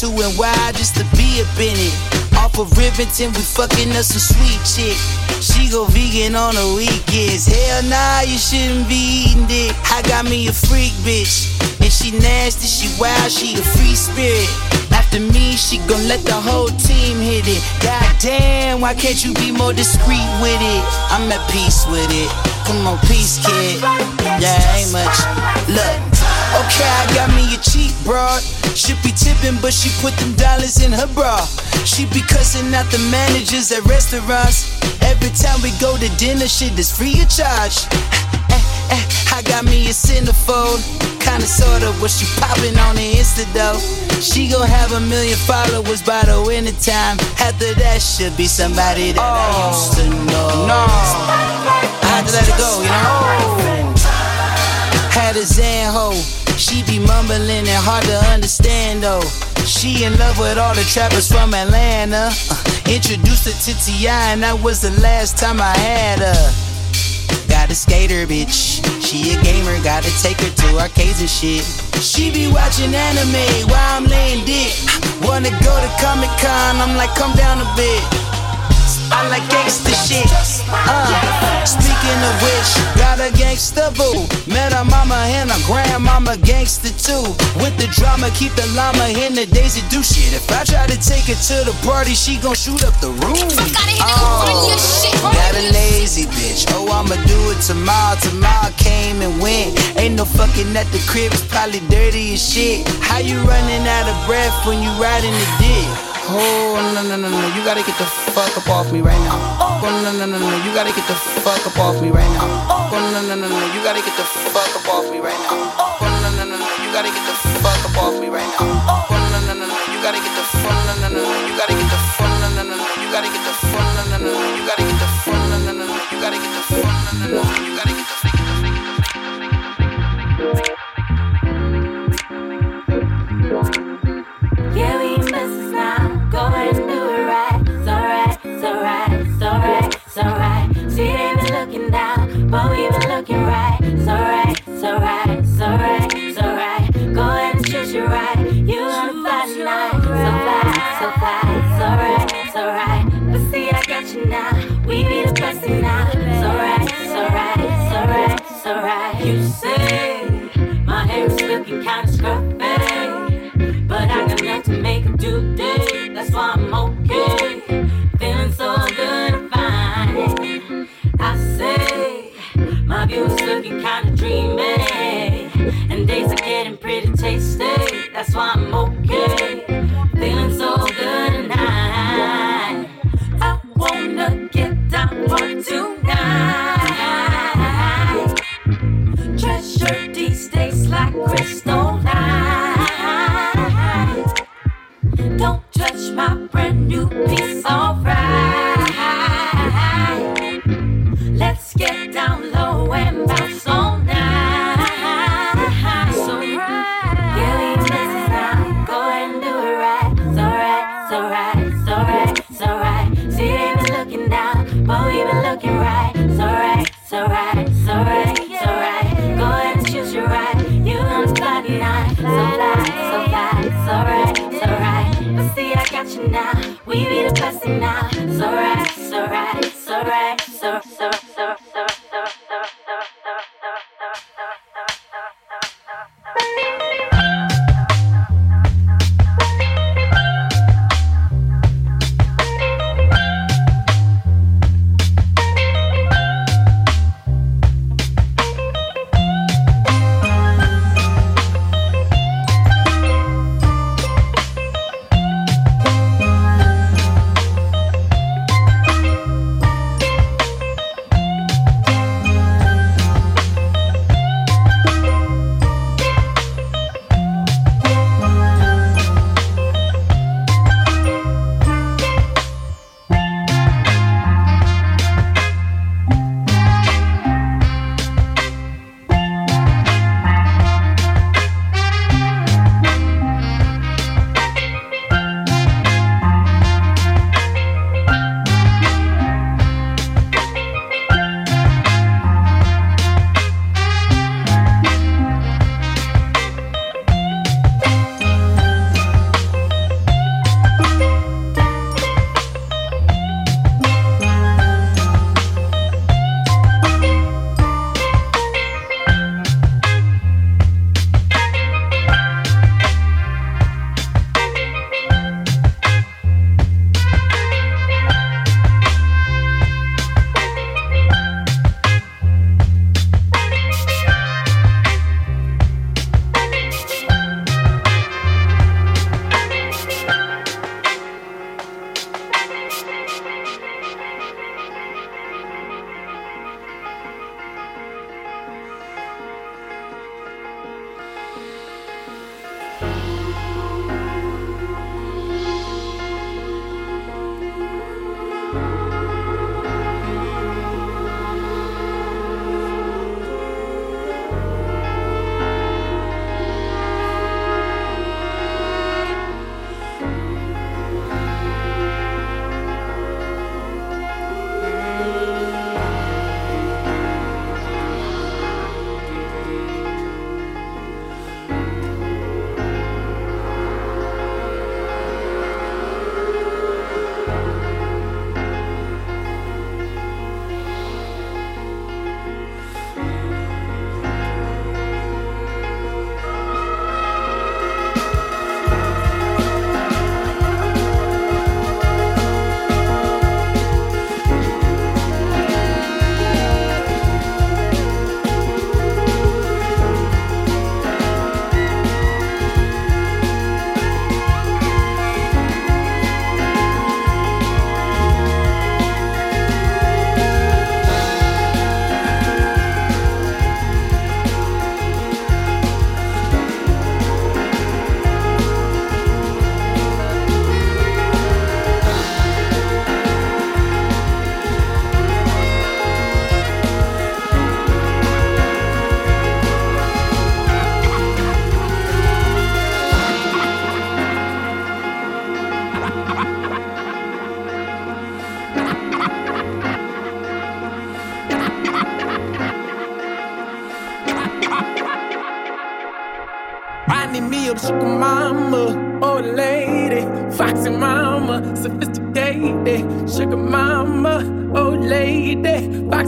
to and why just to be up in. Off of Rivington, we fucking us some sweet chick. She go vegan on the weekends. Hell nah, you shouldn't be eating dick. I got me a freak bitch. And she nasty, she wild, she a free spirit. After me, she gon' let the whole team hit it. God damn, why can't you be more discreet with it? I'm at peace with it. Come on, peace, kid. Yeah, ain't much. Look. Okay, I got me a cheap broad. Should be tipping, but she put them dollars in her bra. She be cussing out the managers at restaurants. Every time we go to dinner, shit is free of charge. Eh, eh, I got me a centerfold. Kinda sorta what she popping on the Insta though. She gon' have a million followers by the winter time. After that, should be somebody that oh, I used to know. No, I had to let it go, you know. Had a Zan hoe. She be mumbling and hard to understand though. She in love with all the trappers from Atlanta. Uh, introduced her to T.I. and that was the last time I had her. Got a skater bitch. She a gamer, gotta take her to arcades and shit. She be watching anime while I'm laying dick. Wanna go to Comic Con, I'm like, come down a bit. I like gangsta shit. Uh, speaking of which, got a gangsta boo. Met a mama and a grandmama gangsta too. With the drama, keep the llama in the daisy do shit. If I try to take her to the party, she gon' shoot up the room. Oh, got a lazy bitch. Oh, I'ma do it tomorrow. Tomorrow came and went. Ain't no fucking at the crib, it's probably dirty as shit. How you running out of breath when you riding the dick? Oh, no, no, no, no, you gotta get the fuck up off me right now. Oh, no, no, no, no, you gotta get the fuck up off me right now. Oh, no, no, no, no, you gotta get the fuck up off me right now. Oh, no, no, no, no, you gotta get the fuck up off me right now. Oh, no, no, no, no, you gotta get the fun, no, no, no, no, you gotta get the fun, no, no, no, no, you gotta get the fun, no, no, no, no, you gotta get the fun, no, no, no, no, you gotta get the fun, no, no, no, you gotta get the but we been looking right. So right, so right, so right, so right. Go ahead and choose your right. You on a fly tonight, so fly, so fly, so right, so right. But see, I got you now. We be the best now. So right, so right, so right, so right. You say my hair is looking kinda scruffy, but I got enough to make a do day. That's why I'm okay, view's looking kinda dreamy. And days are getting pretty tasty. That's why I'm okay.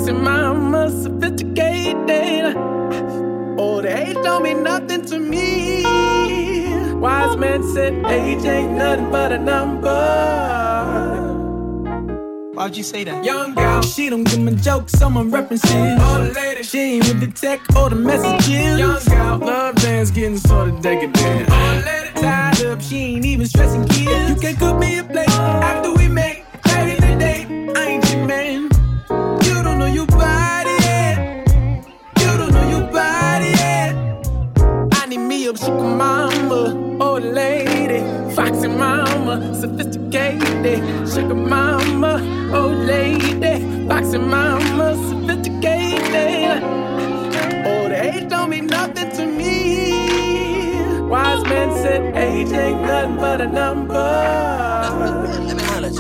Foxy mama, sophisticated. Oh, Old age don't mean nothing to me. Wise man said age ain't nothing but a number. Why'd you say that? Young girl, she don't give me jokes, someone references. Old lady, she ain't with the tech or the messages. Young girl, love dance getting sorta decadent. Old lady, tied up, she ain't even stressing kids. You can cook me a plate after we make mama, sophisticated, sugar mama, old lady, foxy mama, sophisticated. Oh, old age don't mean nothing to me. Wise men said age ain't nothing but a number. Let me holler at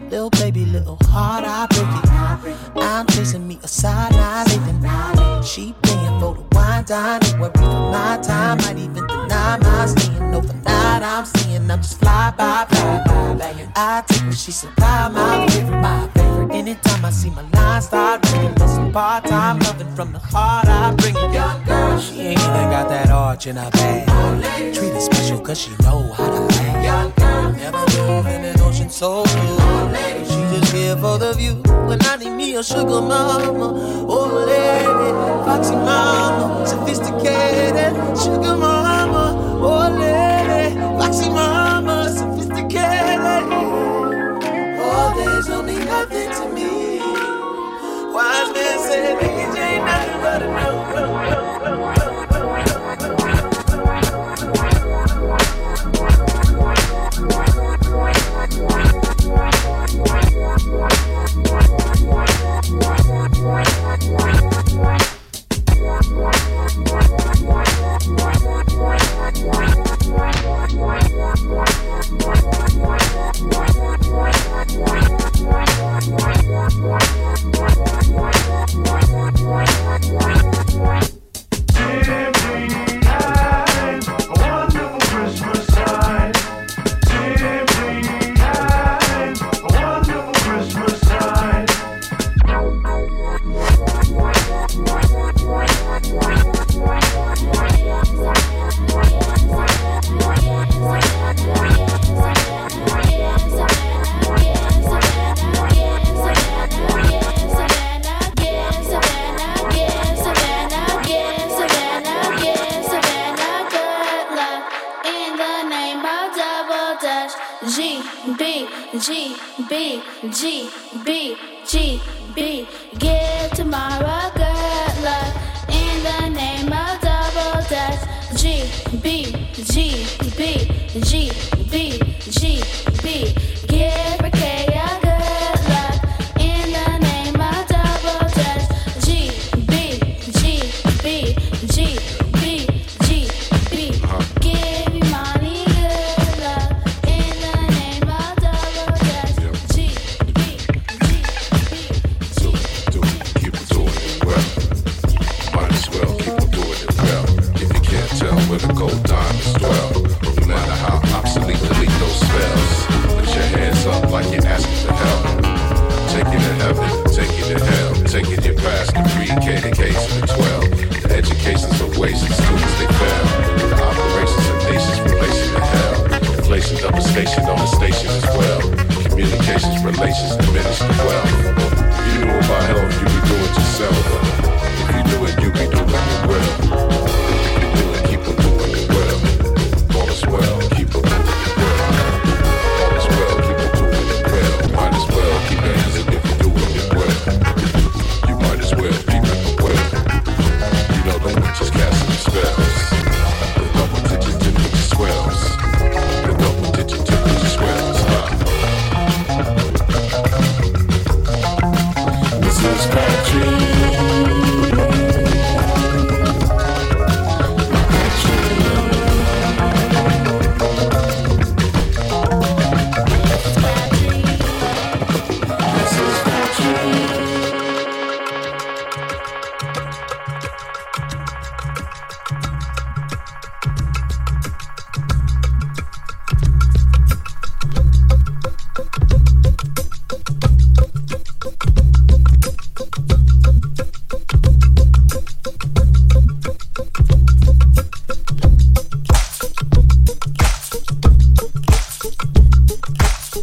you. Little baby, little heart, I break it. I'm chasing me a side eye living. She paying for the wine, dine, don't worry for my time. Might even my staying overnight. I'm seeing I'm just fly by, fly by. I take what she supply, my favorite, my favorite. Anytime I see my line start ringing, for some part time loving from the heart, I bring it. Young girl, she ain't even got that arch in her bag. Treat her special cause she know how to play. Young girl, never live in an ocean so blue. She just here for the view. When I need me a sugar mama, oh lady, foxy mama, sophisticated, sugar mama, oh lady, mama, sophisticated. Nothing to me. Wise man said, age ain't nothing but a In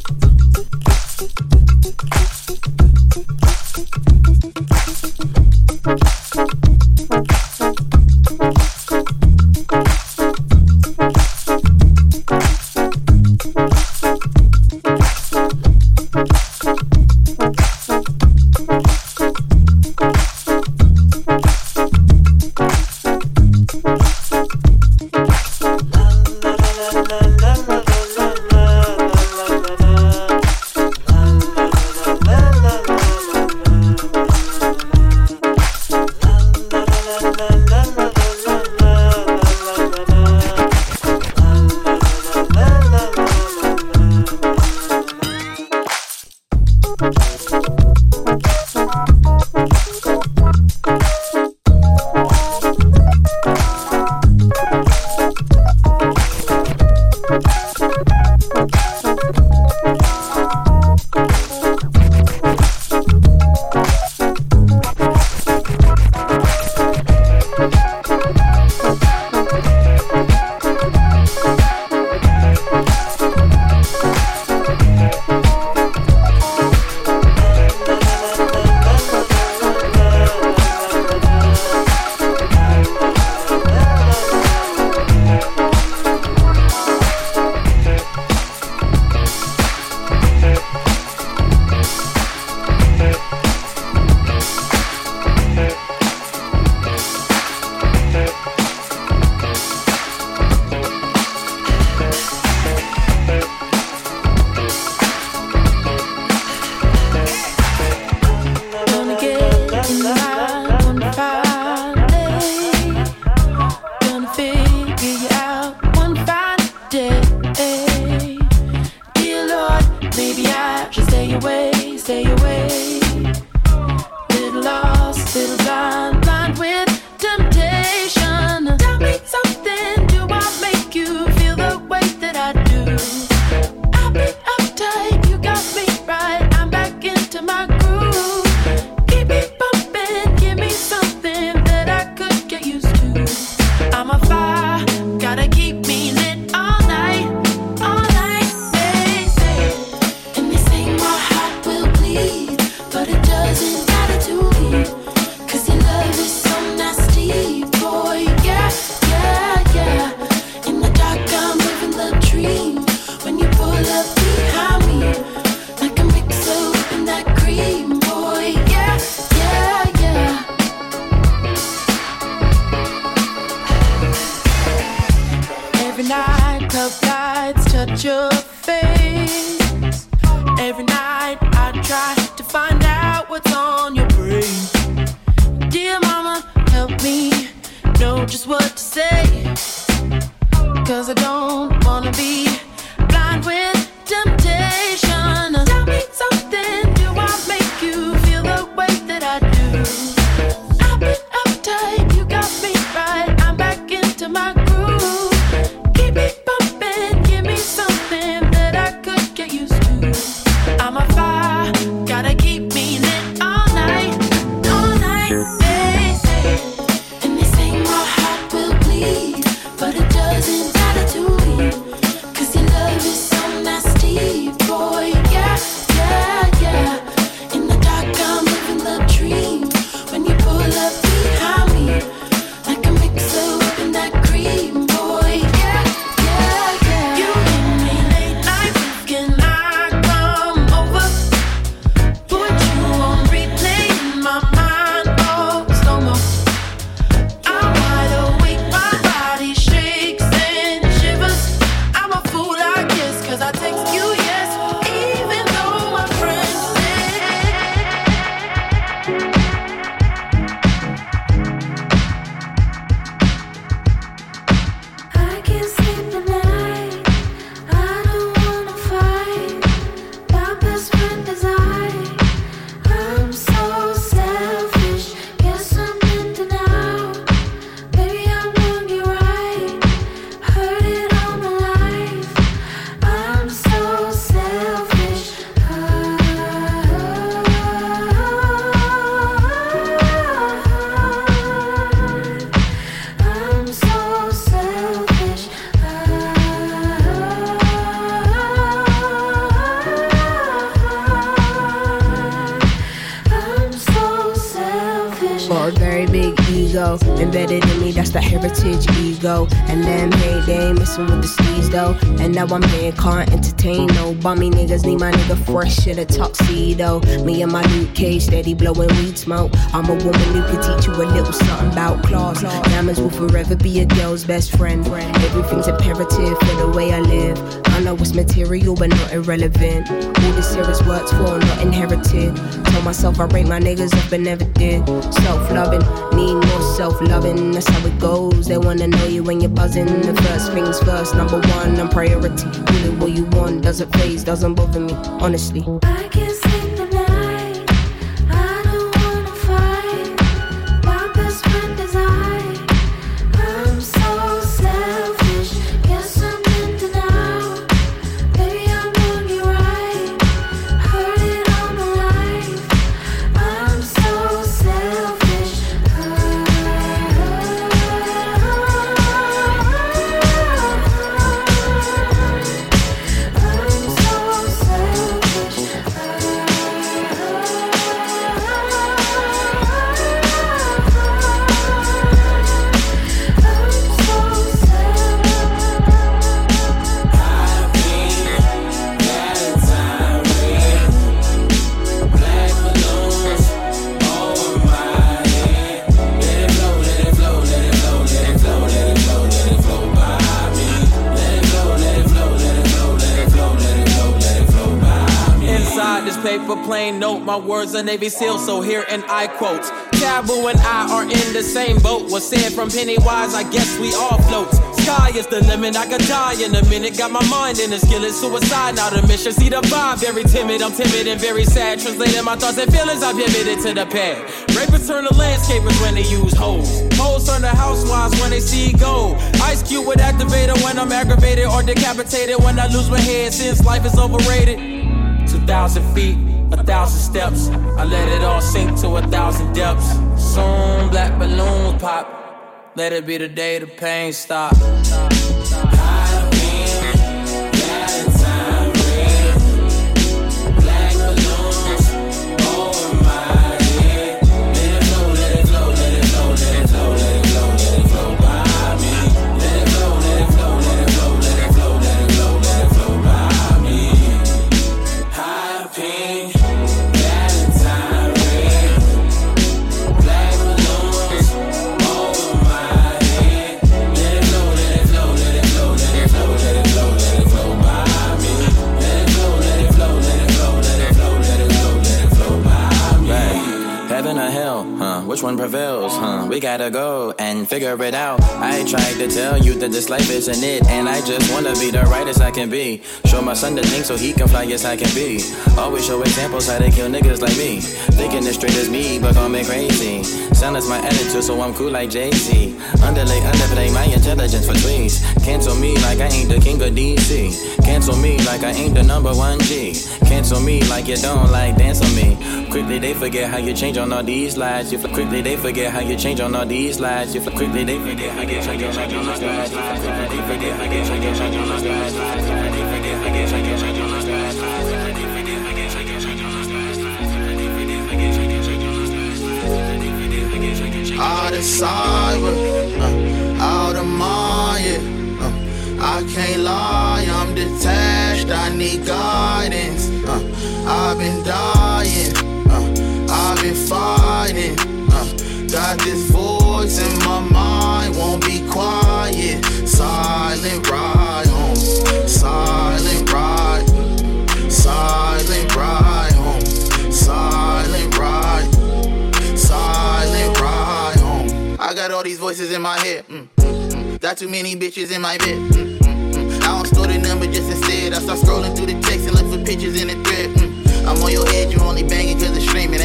but I'm man can't entertain no bummy niggas. Need my nigga fresh in a tuxedo. Me and my new Cage steady blowing weed smoke. I'm a woman who can teach you a little something about claws. Diamonds will forever be a girl's best friend. Everything's imperative for the way I live. I know it's material but not irrelevant. All this here is worked for, not inherited. Told myself I rate my niggas up but never did. Self loving, need more self loving. That's how it goes. They wanna know you when you're buzzing. The first things first, number one, I'm priority. Really, what you want doesn't phase, doesn't bother me, honestly. I can't sleep. My words are Navy SEAL, so here and I quote. Taboo and I are in the same boat. What's said from Pennywise, I guess we all float. Sky is the limit, I could die in a minute. Got my mind in a skillet, suicide, not a mission. See the vibe, very timid, I'm timid and very sad. Translating my thoughts and feelings, I've admitted to the pad. Rapists turn to landscapers when they use hoes. Hoes turn to housewives when they see gold. Ice Cube would activate when I'm aggravated or decapitated when I lose my head since life is overrated. 2,000 feet a thousand steps. I let it all sink to a thousand depths. Soon black balloons pop. Let it be the day the pain stops. gotta go and figure it out. I tried to tell you that this life isn't it, and I just wanna be the rightest I can be. Show my son the thing so he can fly as I can be. Always show examples how to kill niggas like me. Thinking as straight as me, but gon' be crazy. Sound is my attitude, so I'm cool like Jay Z. Underlay, underplay my intelligence for tweets. Cancel me like I ain't the king of DC. Cancel me like I ain't the number one G. Cancel me like you don't like dance on me. Quickly they forget how you change on all these lies. You quickly they forget how you change on all these lies. You quickly they forget how you change on all these lies. Quickly they forget how you change on all these lies. Quickly they forget how you change on all these lies. out of cyber, uh, out of mind, yeah. Uh, I can't lie, I'm detached, I need guidance. Uh, I've been dying, uh, I've been fighting. Uh, got this voice in my mind, won't be quiet. Silent ride home, silent ride, silent ride. These voices in my head. Mm, mm, mm. Got too many bitches in my bed. Mm, mm, mm. I don't store the number just instead. I start scrolling through the text and look for pictures in the thread. Mm. I'm on your head, you only banging cause it's streaming,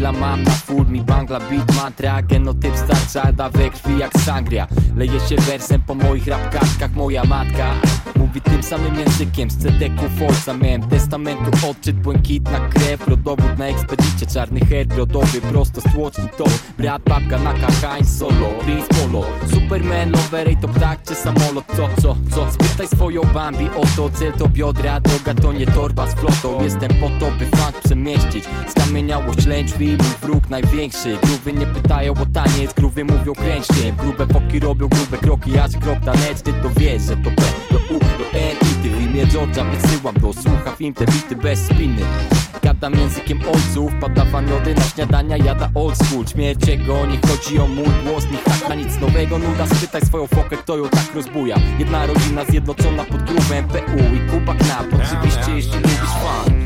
la mam na full, mi bangla beat ma tre tragen no tips starca da vek Švijak Leje się wersem po moich rapkartkach Moja matka. Mówi tym samym językiem z CD-ku Forza. Miałem testamentu odczyt błękitna krew. Rodowód na ekspedycie Czarny herb rodowy Prosto z tłoczki to. Brat babka na kakań solo Prince Polo. Superman Loverej to ptak czy samolot? Co, co, co? Spytaj swoją Bambi o to. Cel to biodra Droga to nie torba z flotą. Jestem po to by funk przemieścić Skamieniałość lędźwi Mój wróg największy. Gruwy nie pytają o taniec Gruwy mówią kręć się Grube foki robią grube kroki Aż krok taneczny to wiesz, że to B do U do N I ty. W imię George'a wysyłam do Słucha film te bity bez spiny. Gadam językiem ojców Pada miody na śniadania Jada old school. Śmierć jego Nie chodzi o mój głos Niech tak na nic nowego. Nuda spytaj swoją fokę Kto ją tak rozbuja. Jedna rodzina zjednoczona pod grubem PU i Kuba Knap Oczywiście jeśli lubisz fan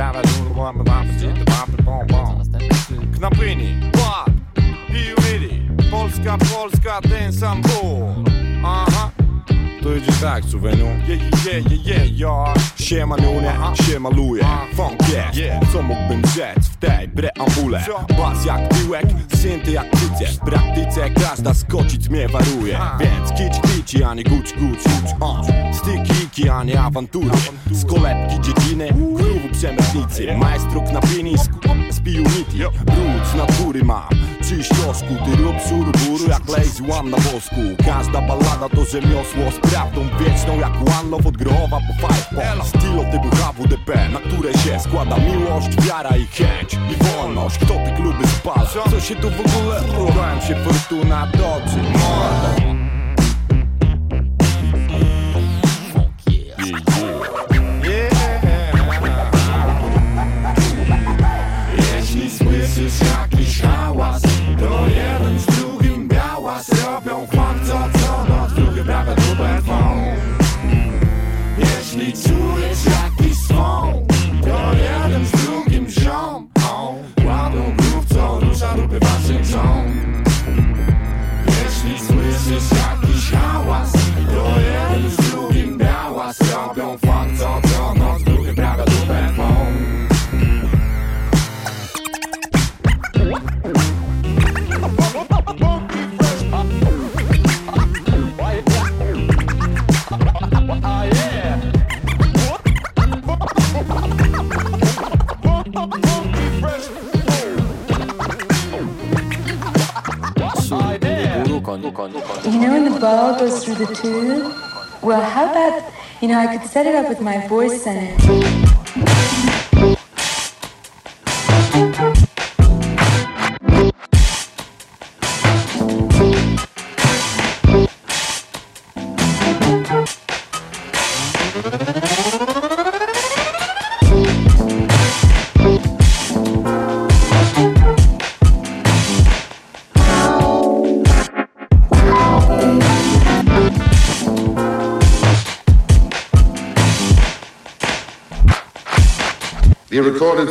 Dara dun mamy mamy dzień mamy bom bom Knapyni, ład i Polska, Polska, ten sam ból to idzie tak, Słoweniu Yeah, yeah, yeah, yeah, ja Siema Nunie, siema luje Funk jest, co mógłbym rzec w tej preambule Bas jak piłek, synty jak tyce W praktyce każda z kocic mnie waruje Więc kici kici, a nie guci guci uh. Stykiki, a nie awantury Z kolebki dziedziny, grubu przemytnicy Majstruk na pinisku, z Unity Brud z natury mam, przy ścieżku Ty rób suruburu jak lazy łam na wosku. Każda ballada to rzemiosło z prawdą wieczną Jak one love od Grochowa po Fireport Stylo typu HWDP, na które się składa miłość, wiara i chęć I wolność, kto te kluby spala? Co się tu w ogóle urwałem się fortuna toczy Mordo I could set it up with my voice in it.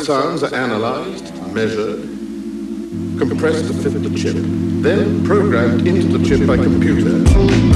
Sounds are analyzed, measured, compressed to fit the chip, then programmed into the chip by computer.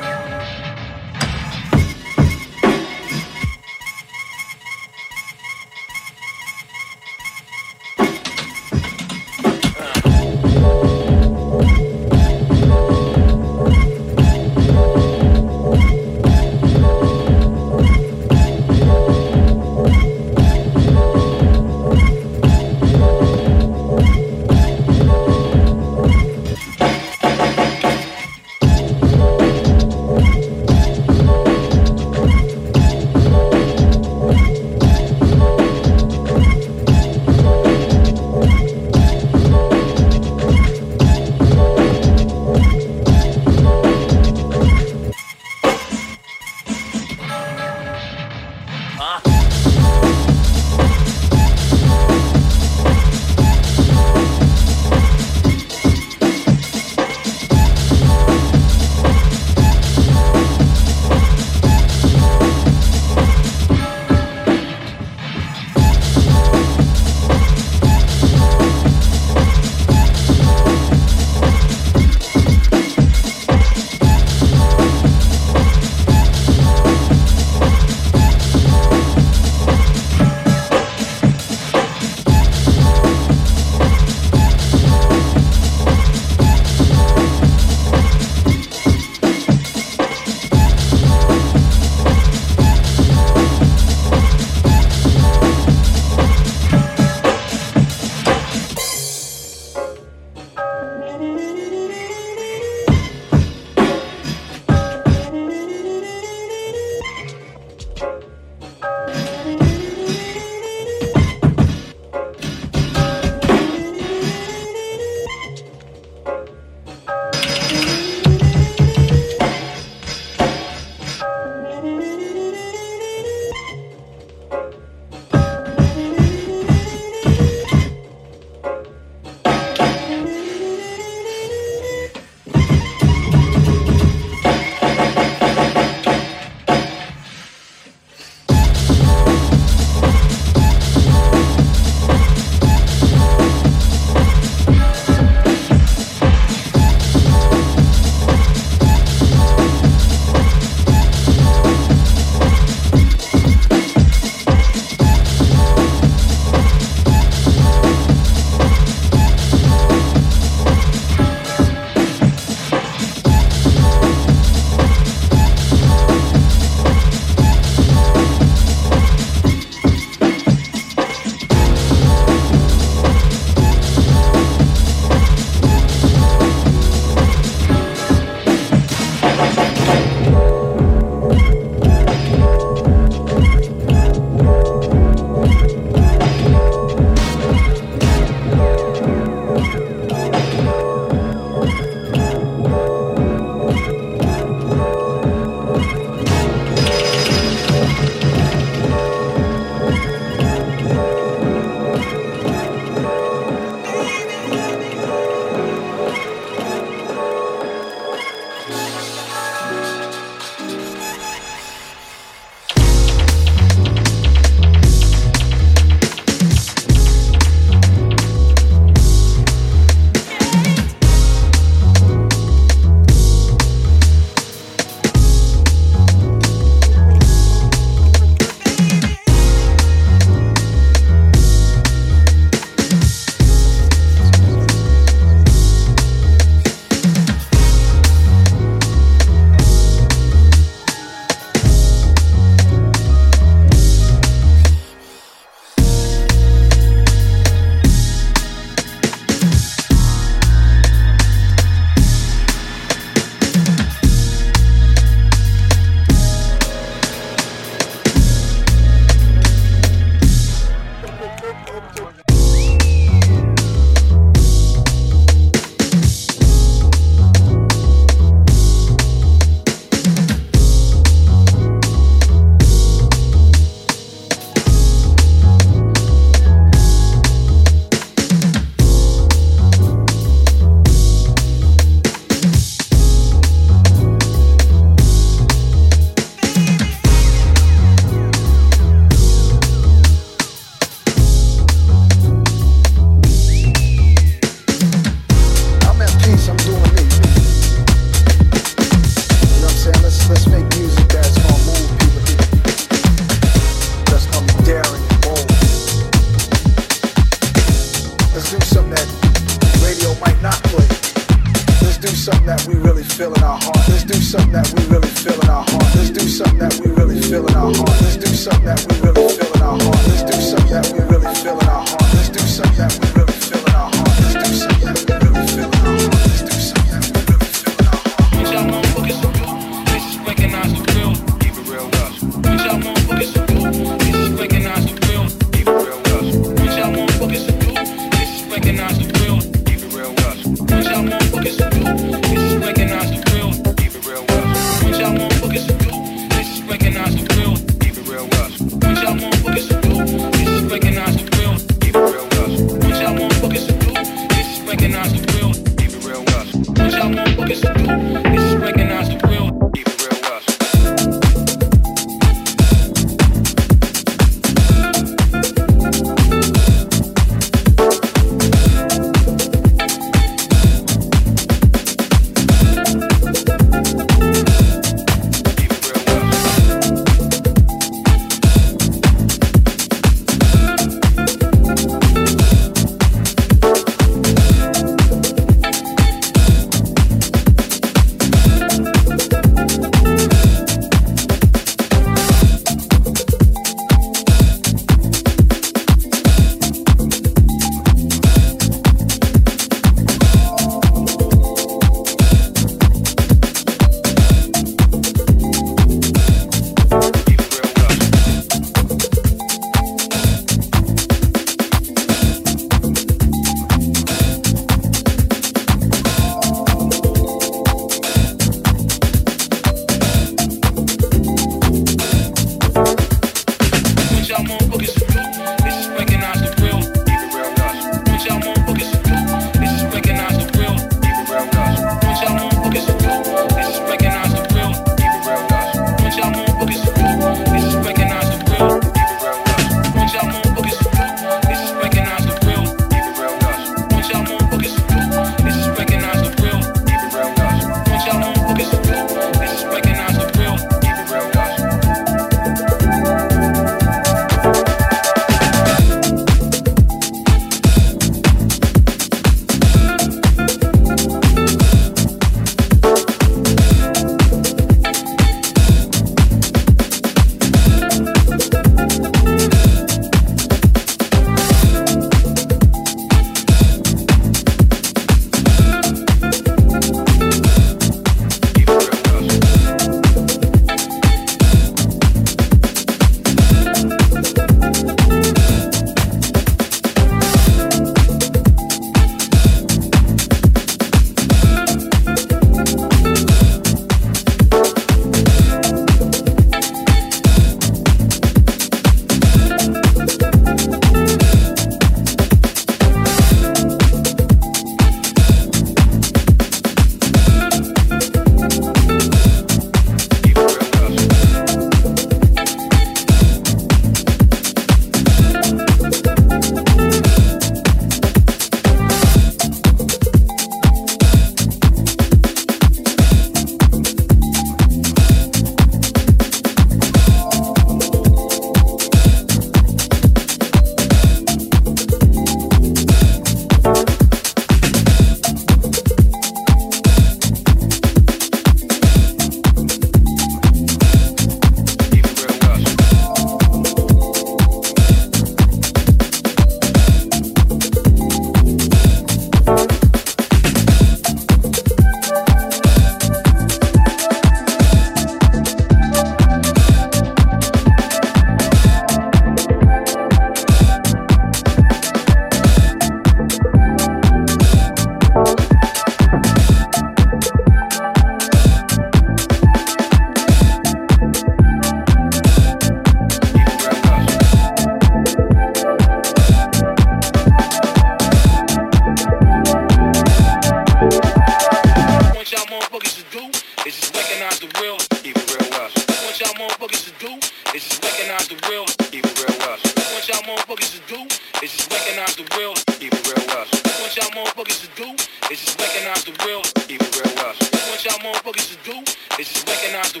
Motherfuckers to do is just recognize the